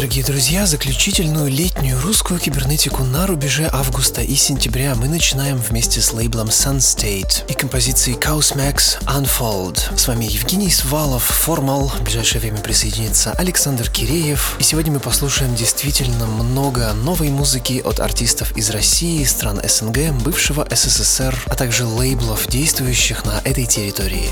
Дорогие друзья, заключительную летнюю русскую кибернетику на рубеже августа и сентября мы начинаем вместе с лейблом Sunstate и композицией Chaos Max Unfold. С вами Евгений Свалов, Формал, в ближайшее время присоединится Александр Киреев. И сегодня мы послушаем действительно много новой музыки от артистов из России, стран СНГ, бывшего СССР, а также лейблов, действующих на этой территории.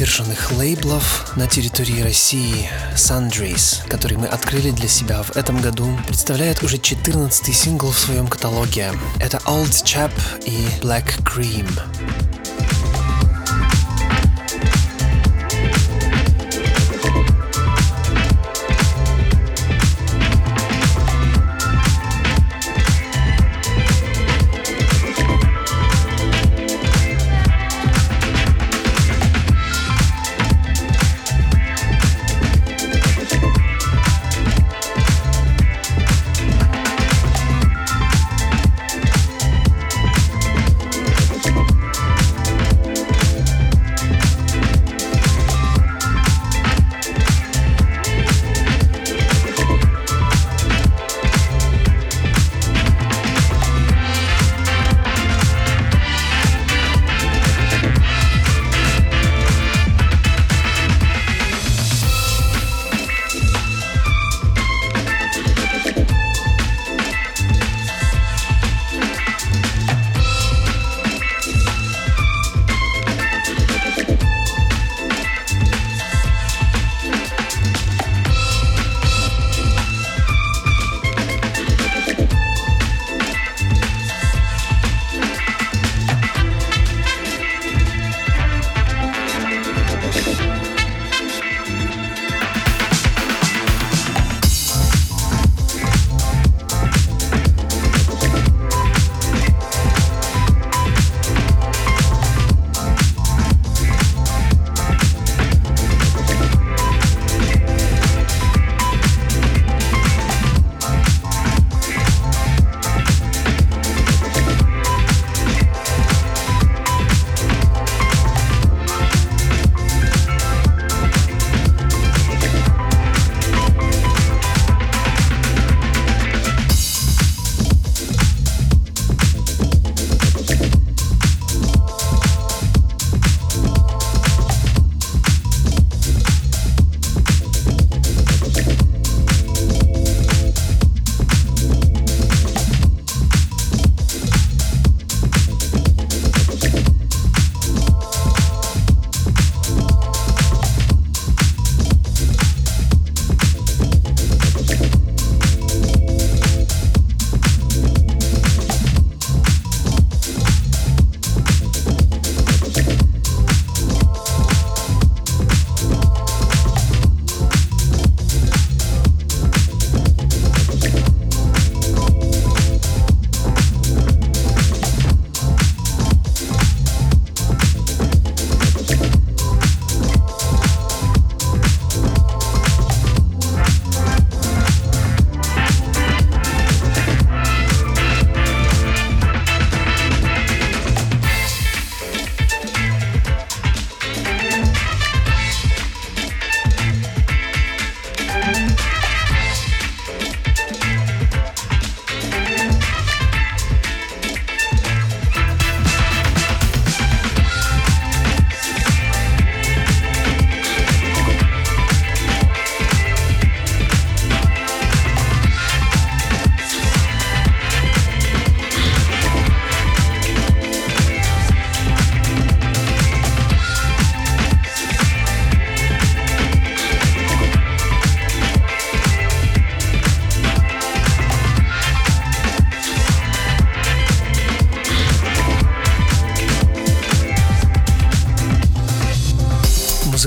Выдержанных лейблов на территории России Sundries, который мы открыли для себя в этом году, представляет уже 14 сингл в своем каталоге. Это Old Chap и Black Cream.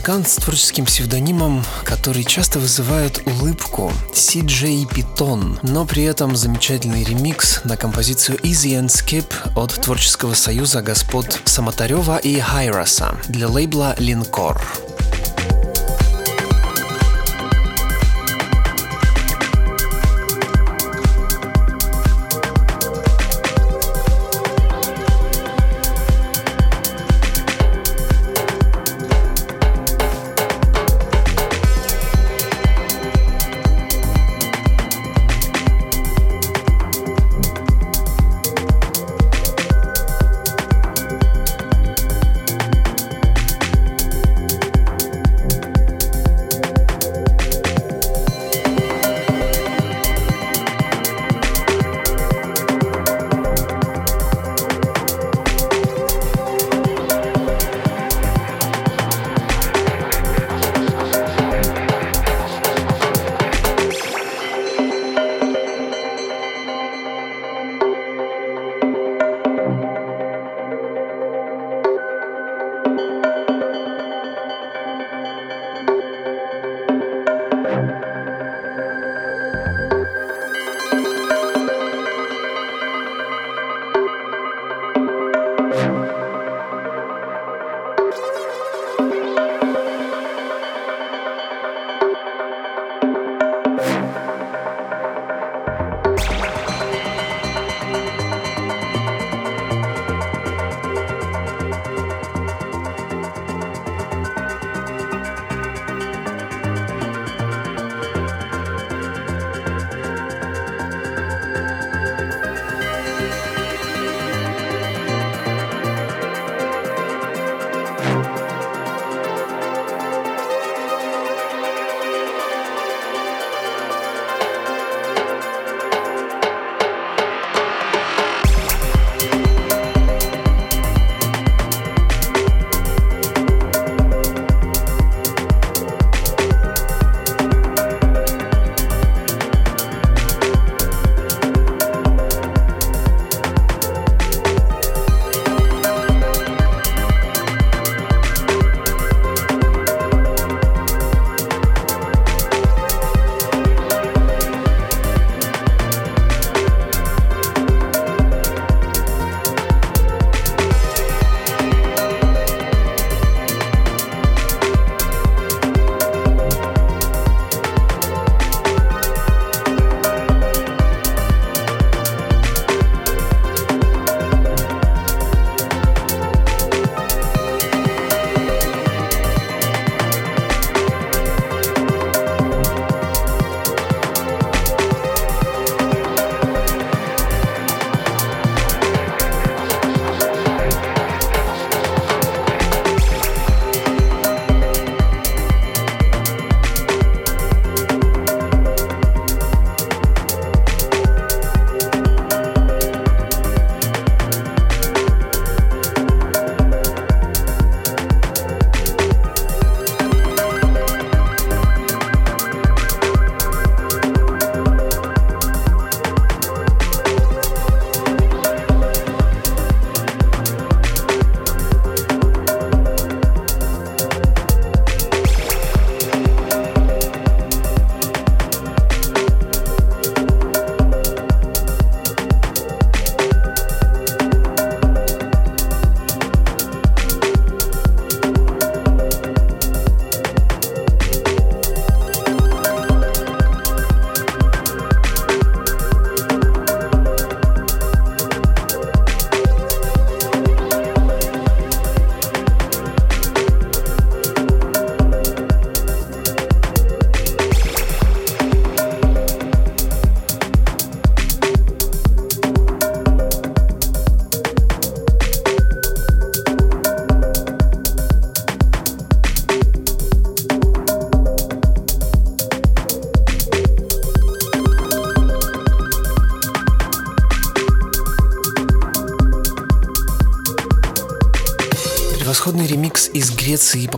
Музыкант с творческим псевдонимом, который часто вызывает улыбку, CJ Питон, но при этом замечательный ремикс на композицию Easy and Skip от творческого союза господ Самотарева и Хайраса для лейбла Линкор.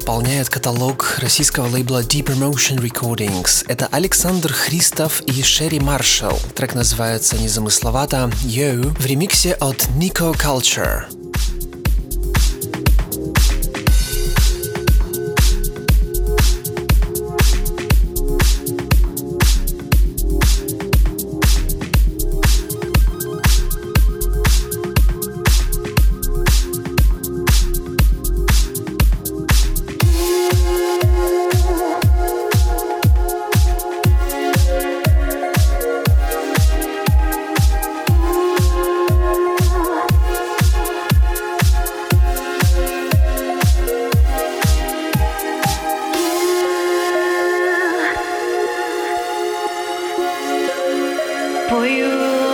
Греции пополняет каталог российского лейбла Deep Emotion Recordings. Это Александр Христов и Шерри Маршалл. Трек называется незамысловато «Yo» в ремиксе от Nico Culture. for you.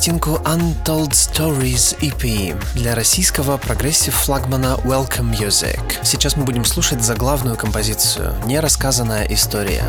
Пластинку Untold Stories EP для российского прогрессив-флагмана Welcome Music. Сейчас мы будем слушать заглавную композицию «Нерассказанная история».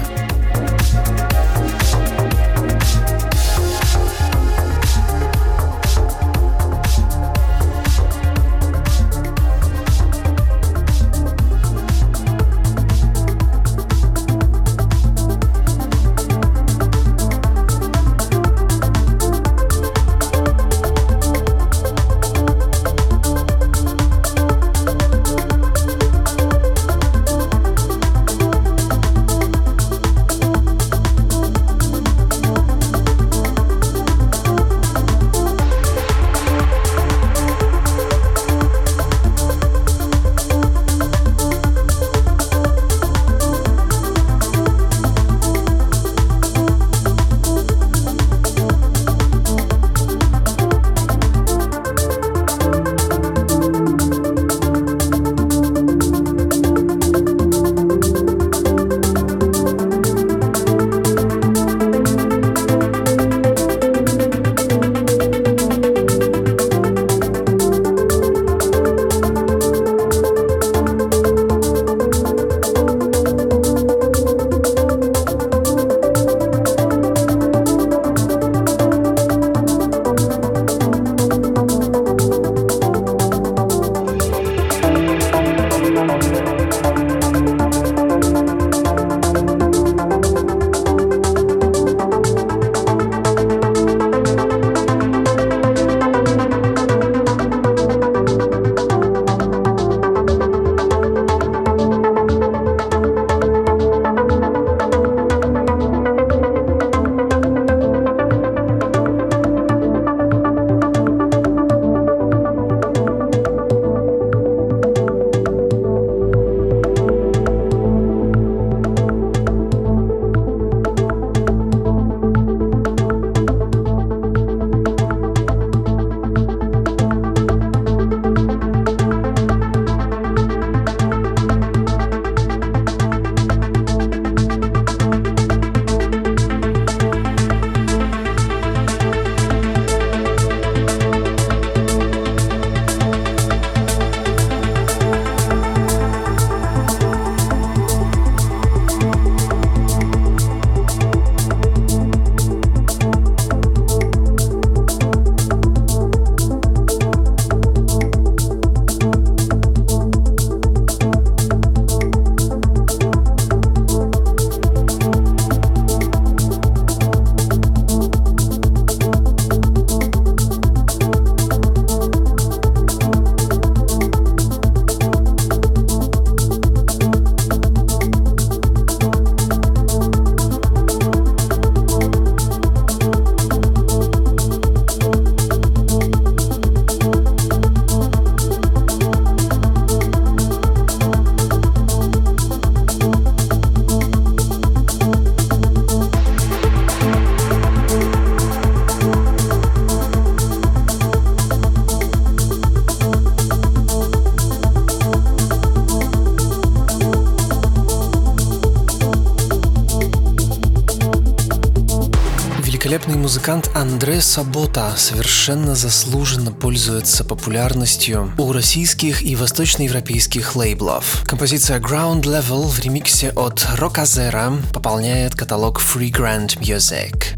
Музыкант Андре Сабота совершенно заслуженно пользуется популярностью у российских и восточноевропейских лейблов. Композиция Ground Level в ремиксе от Rockazera пополняет каталог Free Grand Music.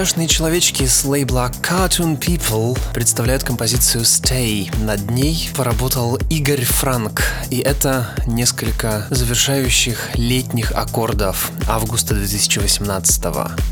Мультяшные человечки с лейбла Cartoon People представляют композицию Stay. Над ней поработал Игорь Франк. И это несколько завершающих летних аккордов августа 2018 года.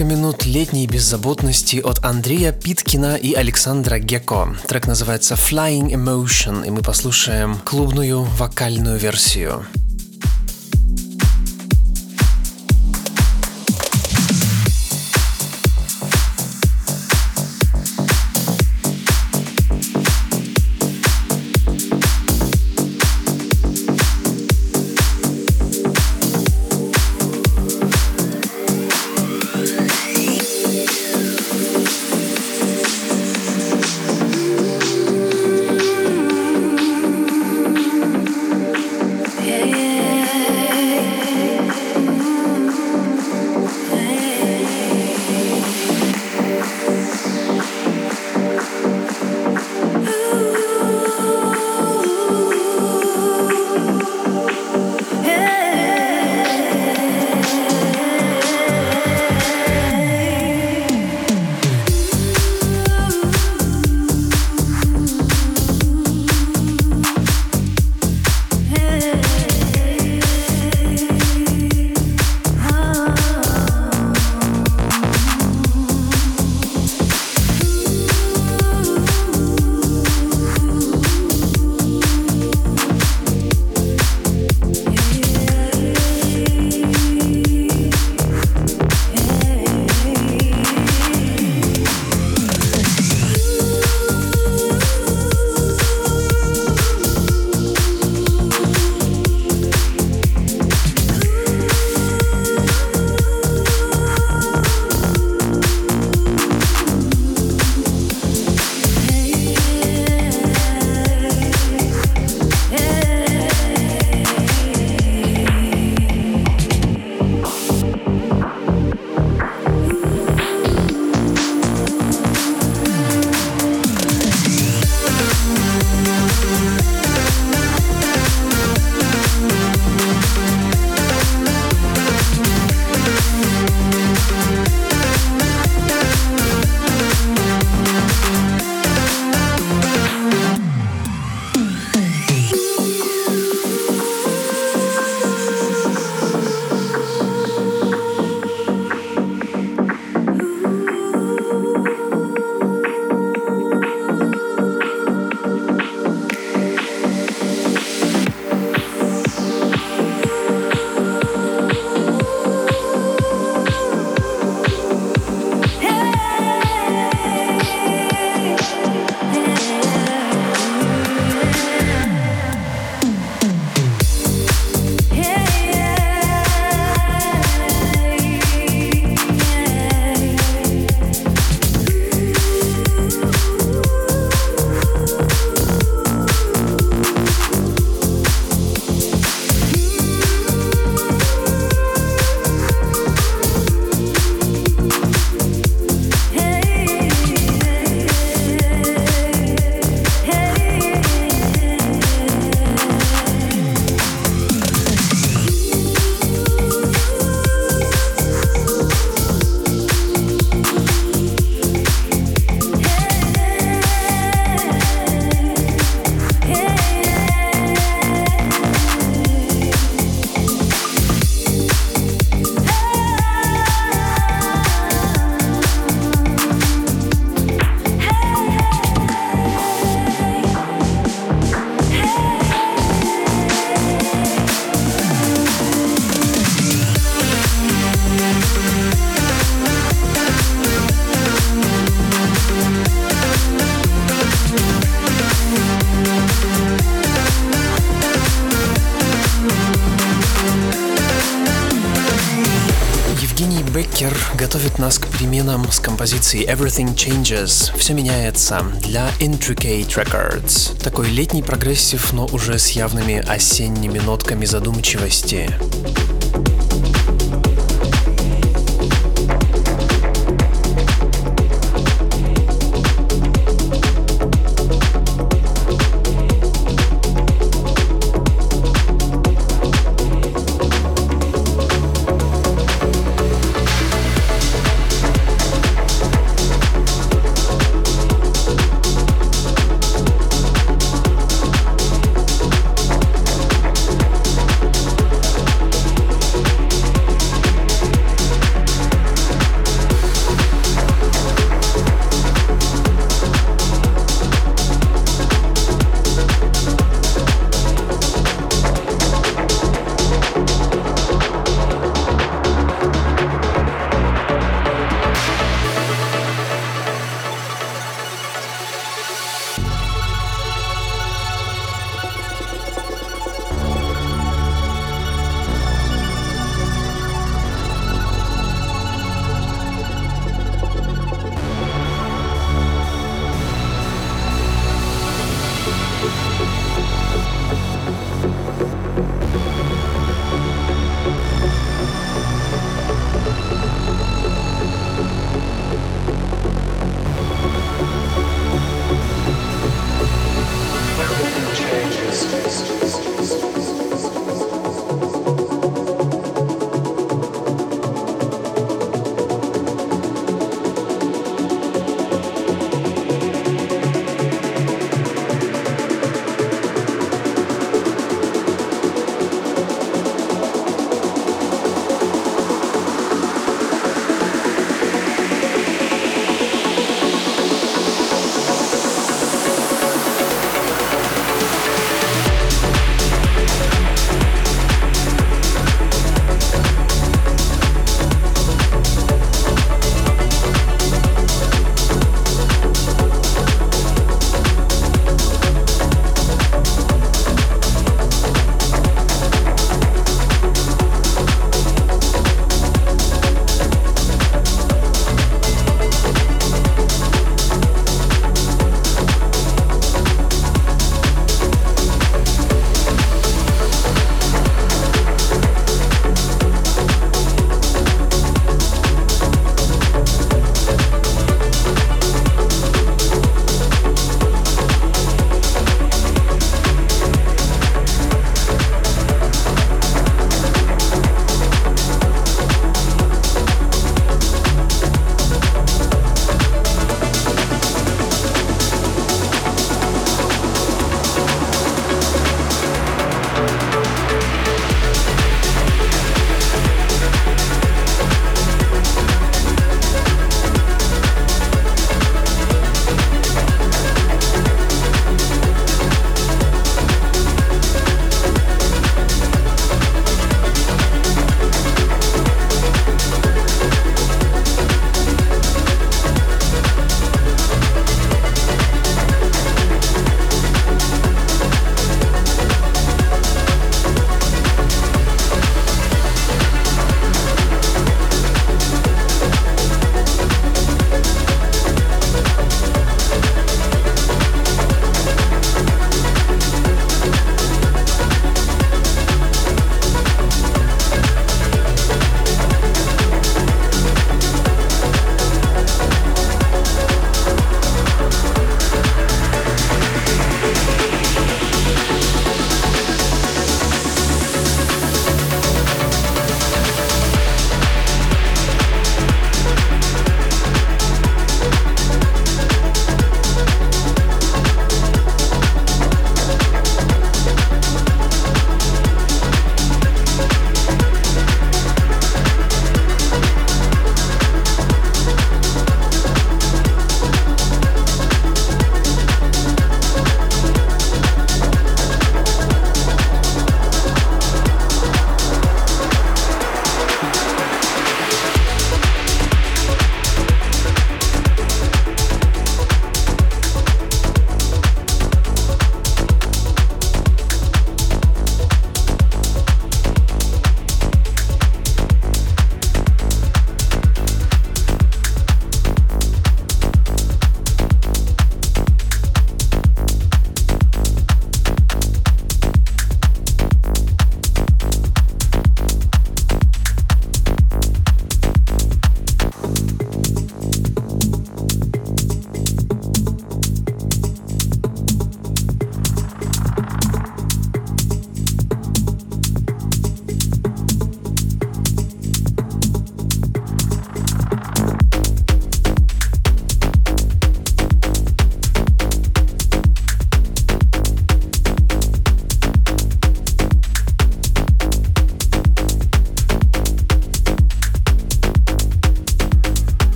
Несколько минут летней беззаботности от Андрея Питкина и Александра Геко. Трек называется Flying Emotion, и мы послушаем клубную вокальную версию. Переменам с композицией Everything Changes. Все меняется для Intricate Records. Такой летний прогрессив, но уже с явными осенними нотками задумчивости.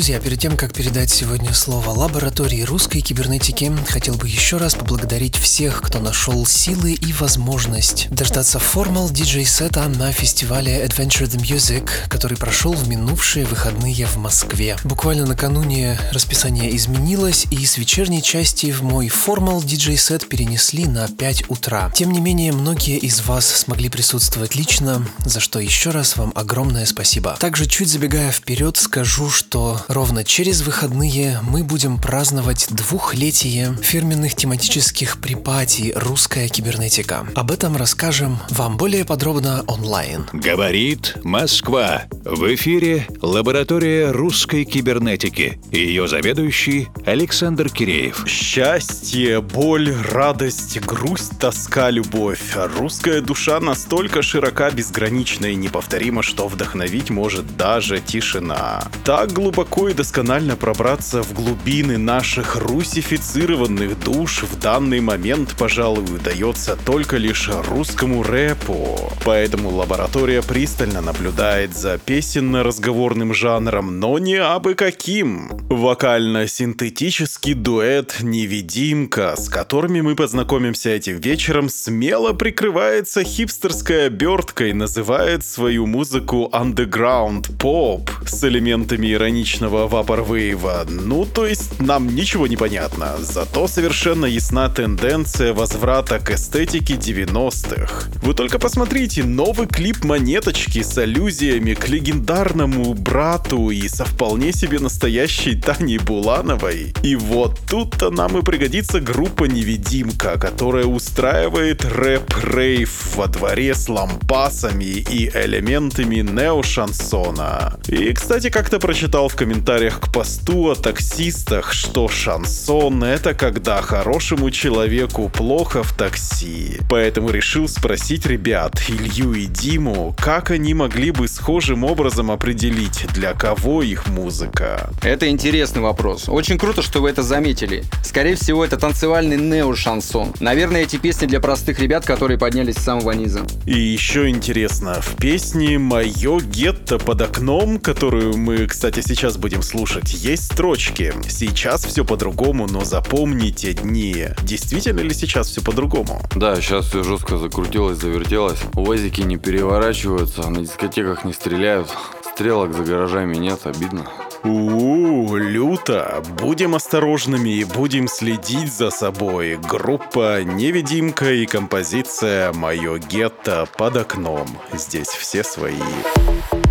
Друзья, перед тем, как передать сегодня слово лаборатории русской кибернетики, хотел бы еще раз поблагодарить всех, кто нашел силы и возможность дождаться формал диджей-сета на фестивале Adventure the Music, который прошел в минувшие выходные в Москве. Буквально накануне расписание изменилось, и с вечерней части в мой формал диджей-сет перенесли на 5 утра. Тем не менее, многие из вас смогли присутствовать лично, за что еще раз вам огромное спасибо. Также чуть забегая вперед, скажу, что ровно через выходные мы будем праздновать двухлетие фирменных тематических припатий «Русская кибернетика». Об этом расскажем вам более подробно онлайн. Говорит Москва. В эфире лаборатория русской кибернетики. Ее заведующий Александр Киреев. Счастье, боль, радость, грусть, тоска, любовь. Русская душа настолько широка, безгранична и неповторима, что вдохновить может даже тишина. Так глубоко и досконально пробраться в глубины наших русифицированных душ в данный момент, пожалуй, удается только лишь русскому рэпу. Поэтому лаборатория пристально наблюдает за песенно-разговорным жанром, но не абы каким. Вокально-синтетический дуэт «Невидимка», с которыми мы познакомимся этим вечером, смело прикрывается хипстерской оберткой, называет свою музыку underground поп с элементами ироничного вапорвейва. Ну, то есть нам ничего не понятно, зато совершенно ясна тенденция возврата к эстетике 90-х. Вы только посмотрите, новый клип «Монеточки» с аллюзиями к легендарному брату и со вполне себе настоящей Таней Булановой. И вот тут-то нам и пригодится группа «Невидимка», которая устраивает рэп-рейв во дворе с лампасами и элементами нео-шансона. И, кстати, как-то прочитал в комментариях к посту о таксистах, что шансон — это когда хорошему человеку плохо в такси. Поэтому решил спросить ребят, Илью и Диму, как они могли бы схожим образом определить, для кого их музыка. Это интересный вопрос. Очень круто, что вы это заметили. Скорее всего, это танцевальный нео-шансон. Наверное, эти песни для простых ребят, которые поднялись с самого низа. И еще интересно, в песне «Мое гетто под окном», которую мы, кстати, сейчас будем слушать, есть строчки. Сейчас все по-другому, но запомните дни. Действительно ли сейчас все по-другому? Да, сейчас все жестко закрутилось, завертелось. Уазики не переворачиваются, на дискотеках не стреляют. Стрелок за гаражами нет, обидно. У, люто. Будем осторожными и будем следить за собой. Группа «Невидимка» и композиция «Мое гетто под окном». Здесь все свои.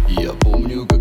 Я помню, как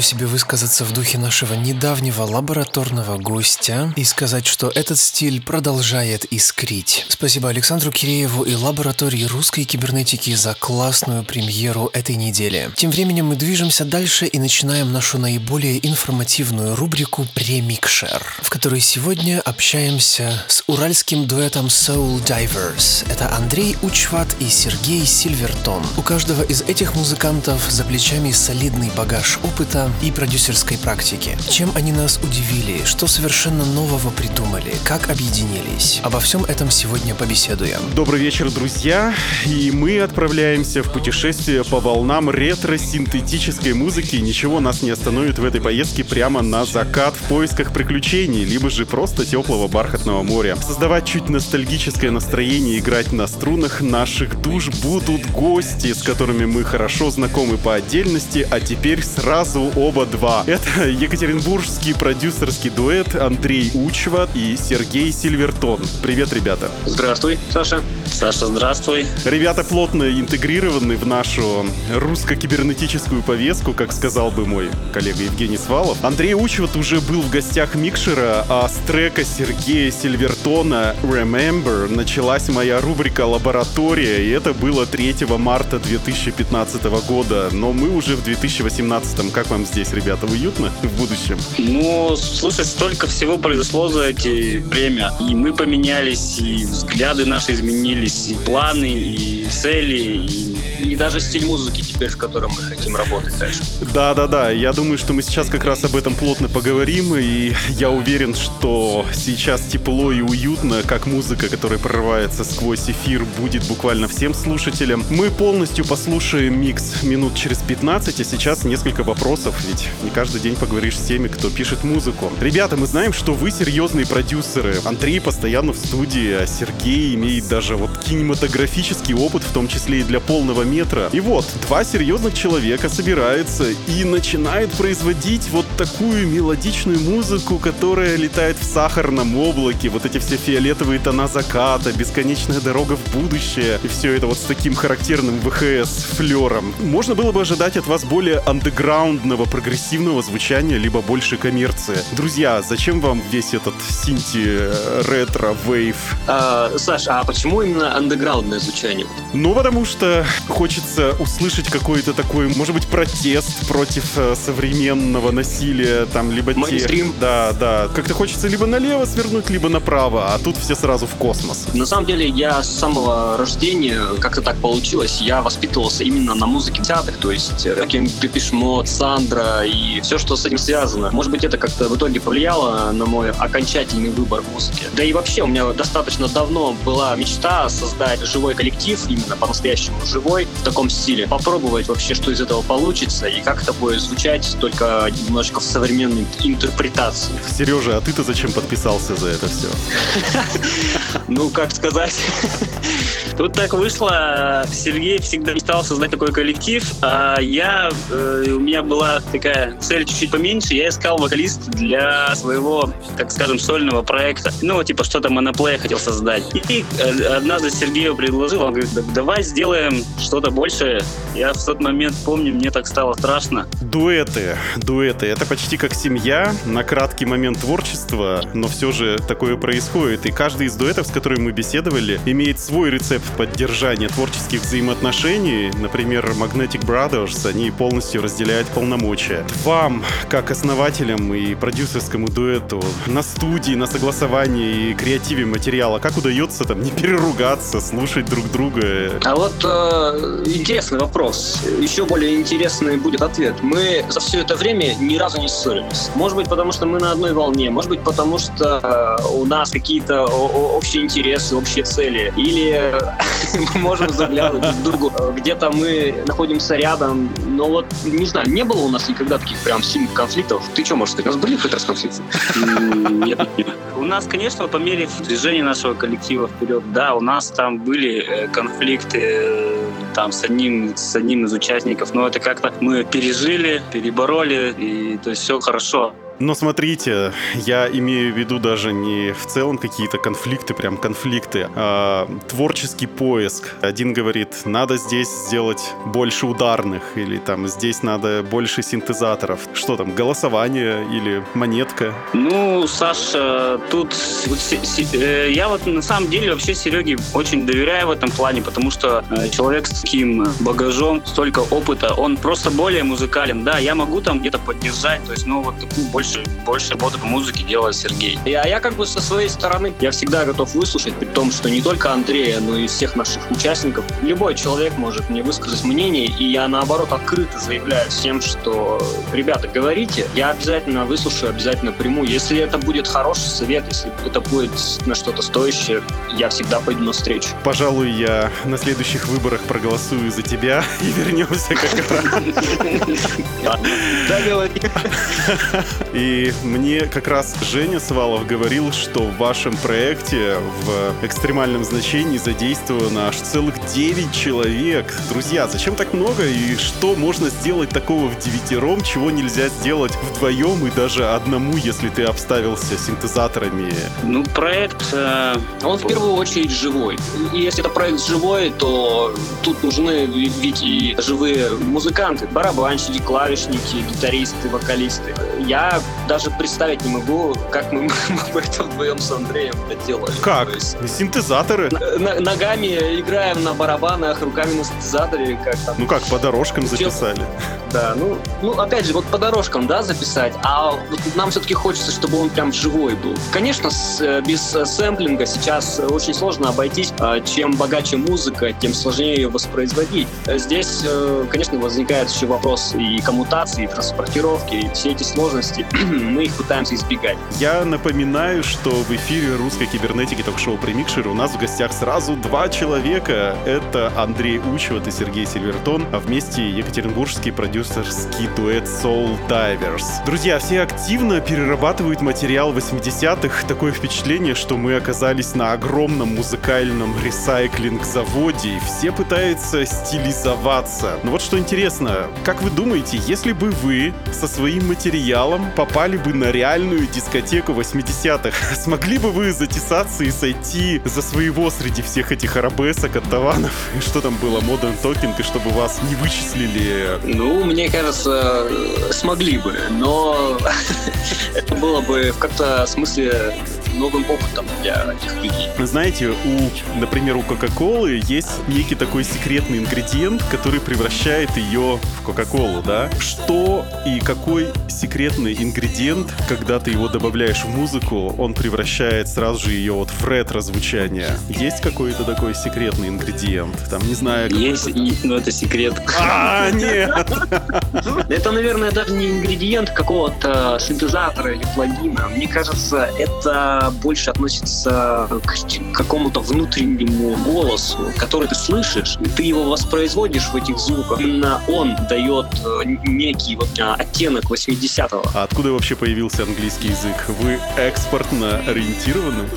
позволю себе высказаться в духе нашего недавнего лабораторного гостя и сказать, что этот стиль продолжает искрить. Спасибо Александру Кирееву и лаборатории русской кибернетики за классную премьеру этой недели. Тем временем мы движемся дальше и начинаем нашу наиболее информативную рубрику «Премикшер», в которой сегодня общаемся с уральским дуэтом Soul Divers. Это Андрей Учват и Сергей Сильвертон. У каждого из этих музыкантов за плечами солидный багаж опыта и продюсерской практики. Чем они нас удивили, что совершенно нового придумали, как объединились. Обо всем этом сегодня побеседуем. Добрый вечер, друзья! И мы отправляемся в путешествие по волнам ретро-синтетической музыки. Ничего нас не остановит в этой поездке прямо на закат в поисках приключений, либо же просто теплого бархатного моря. Создавать чуть ностальгическое настроение, играть на струнах наших душ будут гости, с которыми мы хорошо знакомы по отдельности, а теперь сразу оба два. Это екатеринбургский продюсерский дуэт Андрей Учва и Сергей Сильвертон. Привет, ребята. Здравствуй, Саша. Саша, здравствуй. Ребята плотно интегрированы в нашу русско-кибернетическую повестку, как сказал бы мой коллега Евгений Свалов. Андрей Учват уже был в гостях Микшера, а с трека Сергея Сильвертона «Remember» началась моя рубрика «Лаборатория», и это было 3 марта 2015 года. Но мы уже в 2018. Как вам здесь, ребята, уютно в будущем? Ну, слушай, столько всего произошло за эти время. И мы поменялись, и взгляды наши изменились, и планы, и цели, и, и даже стиль музыки теперь, в котором мы хотим работать дальше. Да-да-да, я думаю, что мы сейчас как раз об этом плотно поговорим, и я уверен, что сейчас тепло и уютно, как музыка, которая прорывается сквозь эфир, будет буквально всем слушателям. Мы полностью послушаем микс минут через 15, а сейчас несколько вопросов, ведь не каждый день поговоришь с теми, кто пишет музыку. Ребята, мы знаем, что вы серьезные продюсеры. Андрей постоянно в студии, а Сергей имеет даже вот кинематографический опыт, в том числе и для полного метра. И вот, два серьезных человека собираются и начинают производить вот такую мелодичную музыку, которая летает в сахарном облаке, вот эти все фиолетовые тона заката, бесконечная дорога в будущее, и все это вот с таким характерным ВХС флером. Можно было бы ожидать от вас более андеграундного, прогрессивного звучания, либо больше коммерции. Друзья, зачем вам весь этот синти, э, ретро, вейв? А, Саш, а почему именно андеграундное звучание? Ну, потому что хочется услышать какой-то такой, может быть, протест против э, современного насилия, там, либо. Мейнстрим. Да, да. Как-то хочется либо налево свернуть, либо направо, а тут все сразу в космос. На самом деле, я с самого рождения, как-то так получилось, я воспитывался именно на музыке десятых, то есть э, таким Пепишмот, Сандра и все, что с этим связано. Может быть, это как-то в итоге повлияло на мой окончательный выбор музыки. Да и вообще, у меня достаточно давно была мечта создать живой коллектив, именно по-настоящему живой, в таком стиле. Попробовать вообще, что из этого получится, и как это будет звучать, только немножко в современной интерпретации. Сережа, а ты-то зачем подписался за это все? Ну, как сказать... Тут так вышло, Сергей всегда мечтал создать такой коллектив, а я, э, у меня была такая цель чуть-чуть поменьше, я искал вокалист для своего, так скажем, сольного проекта. Ну, типа что-то моноплея хотел создать. И э, однажды Сергею предложил, он говорит, «Да давай сделаем что-то большее. Я в тот момент помню, мне так стало страшно. Дуэты, дуэты. Это почти как семья, на краткий момент творчества, но все же такое происходит. И каждый из дуэтов, с которыми мы беседовали, имеет свой рецепт поддержания творческих взаимоотношений. Например, Magnetic Brothers, они полностью разделяют полномочия. Вам, как основателям и продюсерскому дуэту, на студии, на согласовании и креативе материала, как удается там не переругаться, слушать друг друга? А вот э, интересный вопрос. Еще более интересный будет ответ. Мы за все это время ни разу не ссорились. Может быть, потому что мы на одной волне, может быть, потому что э, у нас какие-то общие интересы, общие цели. Или мы можем заглядывать друг к другу. Где-то мы находимся рядом, но вот, не знаю, не было у нас никогда таких прям сильных конфликтов. Ты что можешь сказать? У нас были хоть раз конфликты? Нет, нет. У нас, конечно, по мере движения нашего коллектива вперед, да, у нас там были э, конфликты э, там с одним, с одним из участников, но это как-то мы пережили, перебороли, и то есть все хорошо. Но смотрите, я имею в виду даже не в целом какие-то конфликты, прям конфликты, а творческий поиск. Один говорит, надо здесь сделать больше ударных, или там здесь надо больше синтезаторов. Что там, голосование или монетка? Ну, Саша, тут э, я вот на самом деле вообще Сереге очень доверяю в этом плане, потому что э, человек с таким багажом, столько опыта, он просто более музыкален. Да, я могу там где-то поддержать, то есть, ну, вот такую больше, больше работы по музыке делает Сергей. И, а я как бы со своей стороны, я всегда готов выслушать, при том, что не только Андрея, но и всех наших участников. Любой человек может мне высказать мнение, и я наоборот открыто заявляю всем, что, ребята, говорите, я обязательно выслушаю, обязательно приму. Если это будет хороший совет, если это будет на что-то стоящее, я всегда пойду навстречу. Пожалуй, я на следующих выборах проголосую за тебя и вернемся как раз. Да. И мне как раз Женя Свалов говорил, что в вашем проекте в экстремальном значении задействовано аж целых 9 человек. Друзья, зачем так много и что можно сделать такого в девятером, чего нельзя сделать вдвоем и даже одному, если ты обставился синтезаторами? Ну, проект, э, он в первую очередь живой. И если это проект живой, то тут нужны ведь и живые музыканты, барабанщики, клавишники, гитаристы, вокалисты. Я даже представить не могу, как мы, мы это вдвоем с Андреем это делали. Как? То есть, Синтезаторы? на- ногами играем на барабанах, руками на синтезаторе, как там. Ну как, по дорожкам записали? Да, ну, ну, опять же, вот по дорожкам, да, записать, а вот нам все-таки хочется, чтобы он прям живой был. Конечно, с- э, без э, сэмплинга сейчас очень сложно обойтись. А Чем богаче музыка, тем сложнее ее воспроизводить. Здесь, э, конечно, возникает еще вопрос и коммутации, и транспортировки, и все эти сложности, мы их пытаемся избегать. Я напоминаю, что в эфире русской кибернетики ток-шоу «Премикшер» у нас в гостях сразу два человека. Это Андрей Учеват и Сергей Сильвертон, а вместе екатеринбургский продюсерский дуэт Soul Divers. Друзья, все активно перерабатывают материал 80-х. Такое впечатление, что мы оказались на огромном музыкальном ресайклинг-заводе, и все пытаются стилизоваться. Но вот что интересно, как вы думаете, если бы вы со своим материалом попали бы на реальную дискотеку 80-х, смогли бы вы затесаться и сойти за своего среди всех этих арабесок, оттаванов, и что там было, Modern Talking, и чтобы вас не вычислили? Ну, мне кажется, смогли бы, но это было бы в как-то смысле новым опытом для этих людей. Знаете, у, например, у Кока-Колы есть некий такой секретный ингредиент, который превращает ее в Кока-Колу, да? Что и какой секретный ингредиент, когда ты его добавляешь в музыку, он превращает сразу же ее вот в ретро-звучание? Есть какой-то такой секретный ингредиент? Там, не знаю... Есть, и- но это секрет. А, нет! Это, наверное, даже не ингредиент какого-то синтезатора или плагина. Мне кажется, это больше относится к какому-то внутреннему голосу, который ты слышишь, и ты его воспроизводишь в этих звуках. Именно он дает э, некий вот а, оттенок 80-го. А откуда вообще появился английский язык? Вы экспортно ориентированы?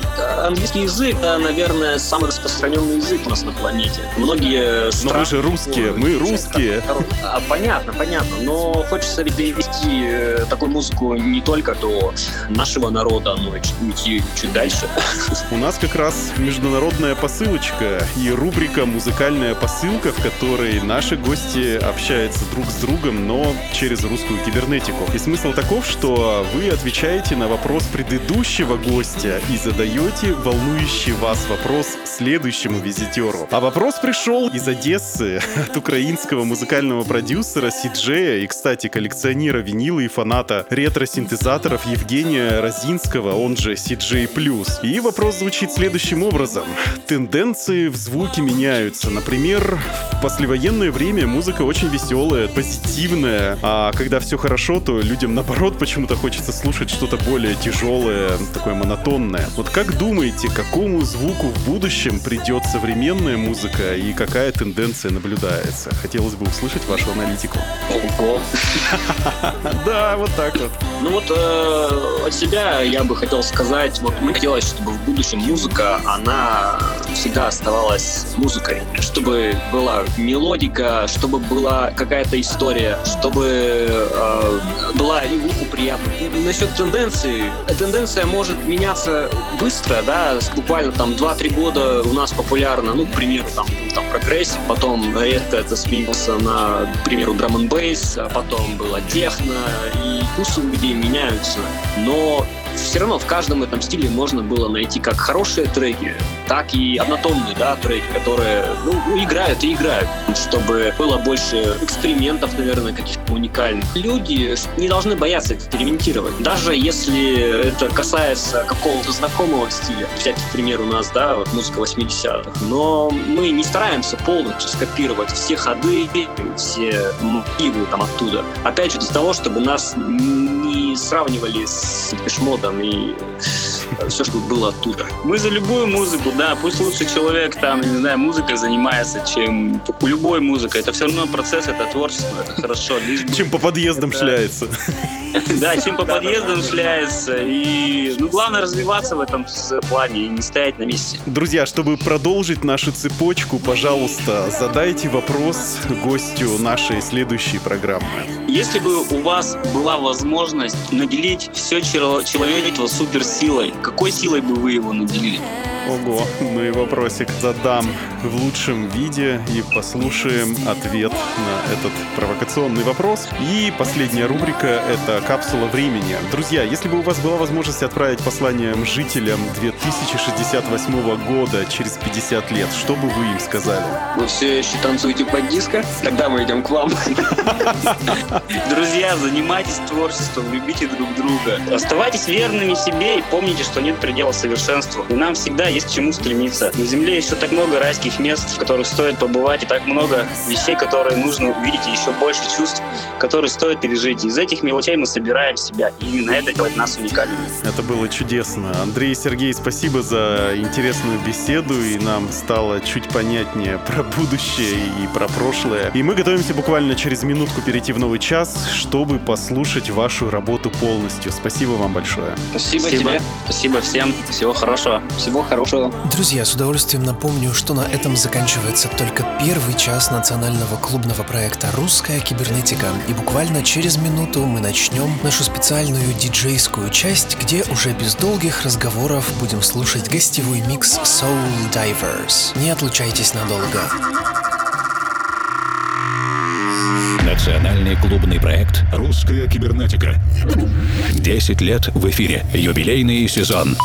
Английский язык, наверное, самый распространенный язык у нас на планете. Многие Но мы же русские, мы русские. А, понятно, понятно. Но хочется ведь довести э, такую музыку не только до нашего народа, но и чуть, чуть дальше. У нас как раз международная посылочка и рубрика «Музыкальная посылка», в которой наши гости общаются друг с другом, но через русскую кибернетику. И смысл таков, что вы отвечаете на вопрос предыдущего гостя и задаете волнующий вас вопрос следующему визитеру. А вопрос пришел из Одессы от украинского музыкального продюсера Сиджея и, кстати, коллекционера винила и фаната ретро-синтезаторов Евгения Розинского, он же CJ+. И вопрос звучит следующим образом. Тенденции в звуке меняются. Например, в послевоенное время музыка очень веселая, позитивная, а когда все хорошо, то людям наоборот почему-то хочется слушать что-то более тяжелое, такое монотонное. Вот как думаете, какому звуку в будущем будущем придет современная музыка и какая тенденция наблюдается? Хотелось бы услышать вашу аналитику. Ого. Да, вот так вот. Ну вот э, от себя я бы хотел сказать, вот мне хотелось, чтобы в будущем музыка, она всегда оставалась музыкой, чтобы была мелодика, чтобы была какая-то история, чтобы э, была и уху приятно. Насчет тенденции, тенденция может меняться быстро, да, буквально там 2-3 года у нас популярно, ну, к примеру, там, там прогрессив, потом резко это сменился на, к примеру, драм н бейс, а потом было техно, и вкусы у людей меняются. Но все равно в каждом этом стиле можно было найти как хорошие треки, так и однотонные, да, треки, которые, ну, ну, играют и играют, чтобы было больше экспериментов, наверное, каких-то уникальных. Люди не должны бояться экспериментировать, даже если это касается какого-то знакомого стиля. Взять, к примеру, у нас, да, вот музыка 80-х. Но мы не стараемся полностью скопировать все ходы, все мотивы там оттуда. Опять же, для того, чтобы нас не сравнивали с Дешмодом и все, что было оттуда. Мы за любую музыку, да, пусть лучше человек там, не знаю, музыкой занимается, чем любой музыкой. Это все равно процесс, это творчество, это хорошо. Чем по подъездам Это- шляется. Да, чем по подъездам шляется. И, ну, главное развиваться в этом с- плане и не стоять на месте. Друзья, чтобы продолжить нашу цепочку, пожалуйста, задайте вопрос гостю нашей следующей программы. Если бы у вас была возможность наделить все человечество суперсилой, какой силой бы вы его наделили? Ого, мы вопросик задам в лучшем виде и послушаем ответ на этот провокационный вопрос. И последняя рубрика — это «Капсула времени». Друзья, если бы у вас была возможность отправить послание жителям 2068 года через 50 лет, что бы вы им сказали? Вы все еще танцуете под диско? Тогда мы идем к вам. Друзья, занимайтесь творчеством, любите друг друга. Оставайтесь верными себе и помните, что нет предела совершенству. И нам всегда есть к чему стремиться. На Земле еще так много райских мест, в которых стоит побывать, и так много вещей, которые нужно увидеть, и еще больше чувств, которые стоит пережить. Из этих мелочей мы собираем себя, и именно это делает нас уникальными. Это было чудесно. Андрей и Сергей, спасибо за интересную беседу, и нам стало чуть понятнее про будущее и про прошлое. И мы готовимся буквально через минутку перейти в новый час, чтобы послушать вашу работу полностью. Спасибо вам большое. Спасибо, Спасибо. тебе. Спасибо всем. Всего хорошего. Всего хорошего. Друзья, с удовольствием напомню, что на этом заканчивается только первый час национального клубного проекта «Русская кибернетика». И буквально через минуту мы начнем нашу специальную диджейскую часть, где уже без долгих разговоров будем слушать гостевой микс Soul Divers. Не отлучайтесь надолго. Национальный клубный проект «Русская кибернетика». 10 лет в эфире. Юбилейный сезон.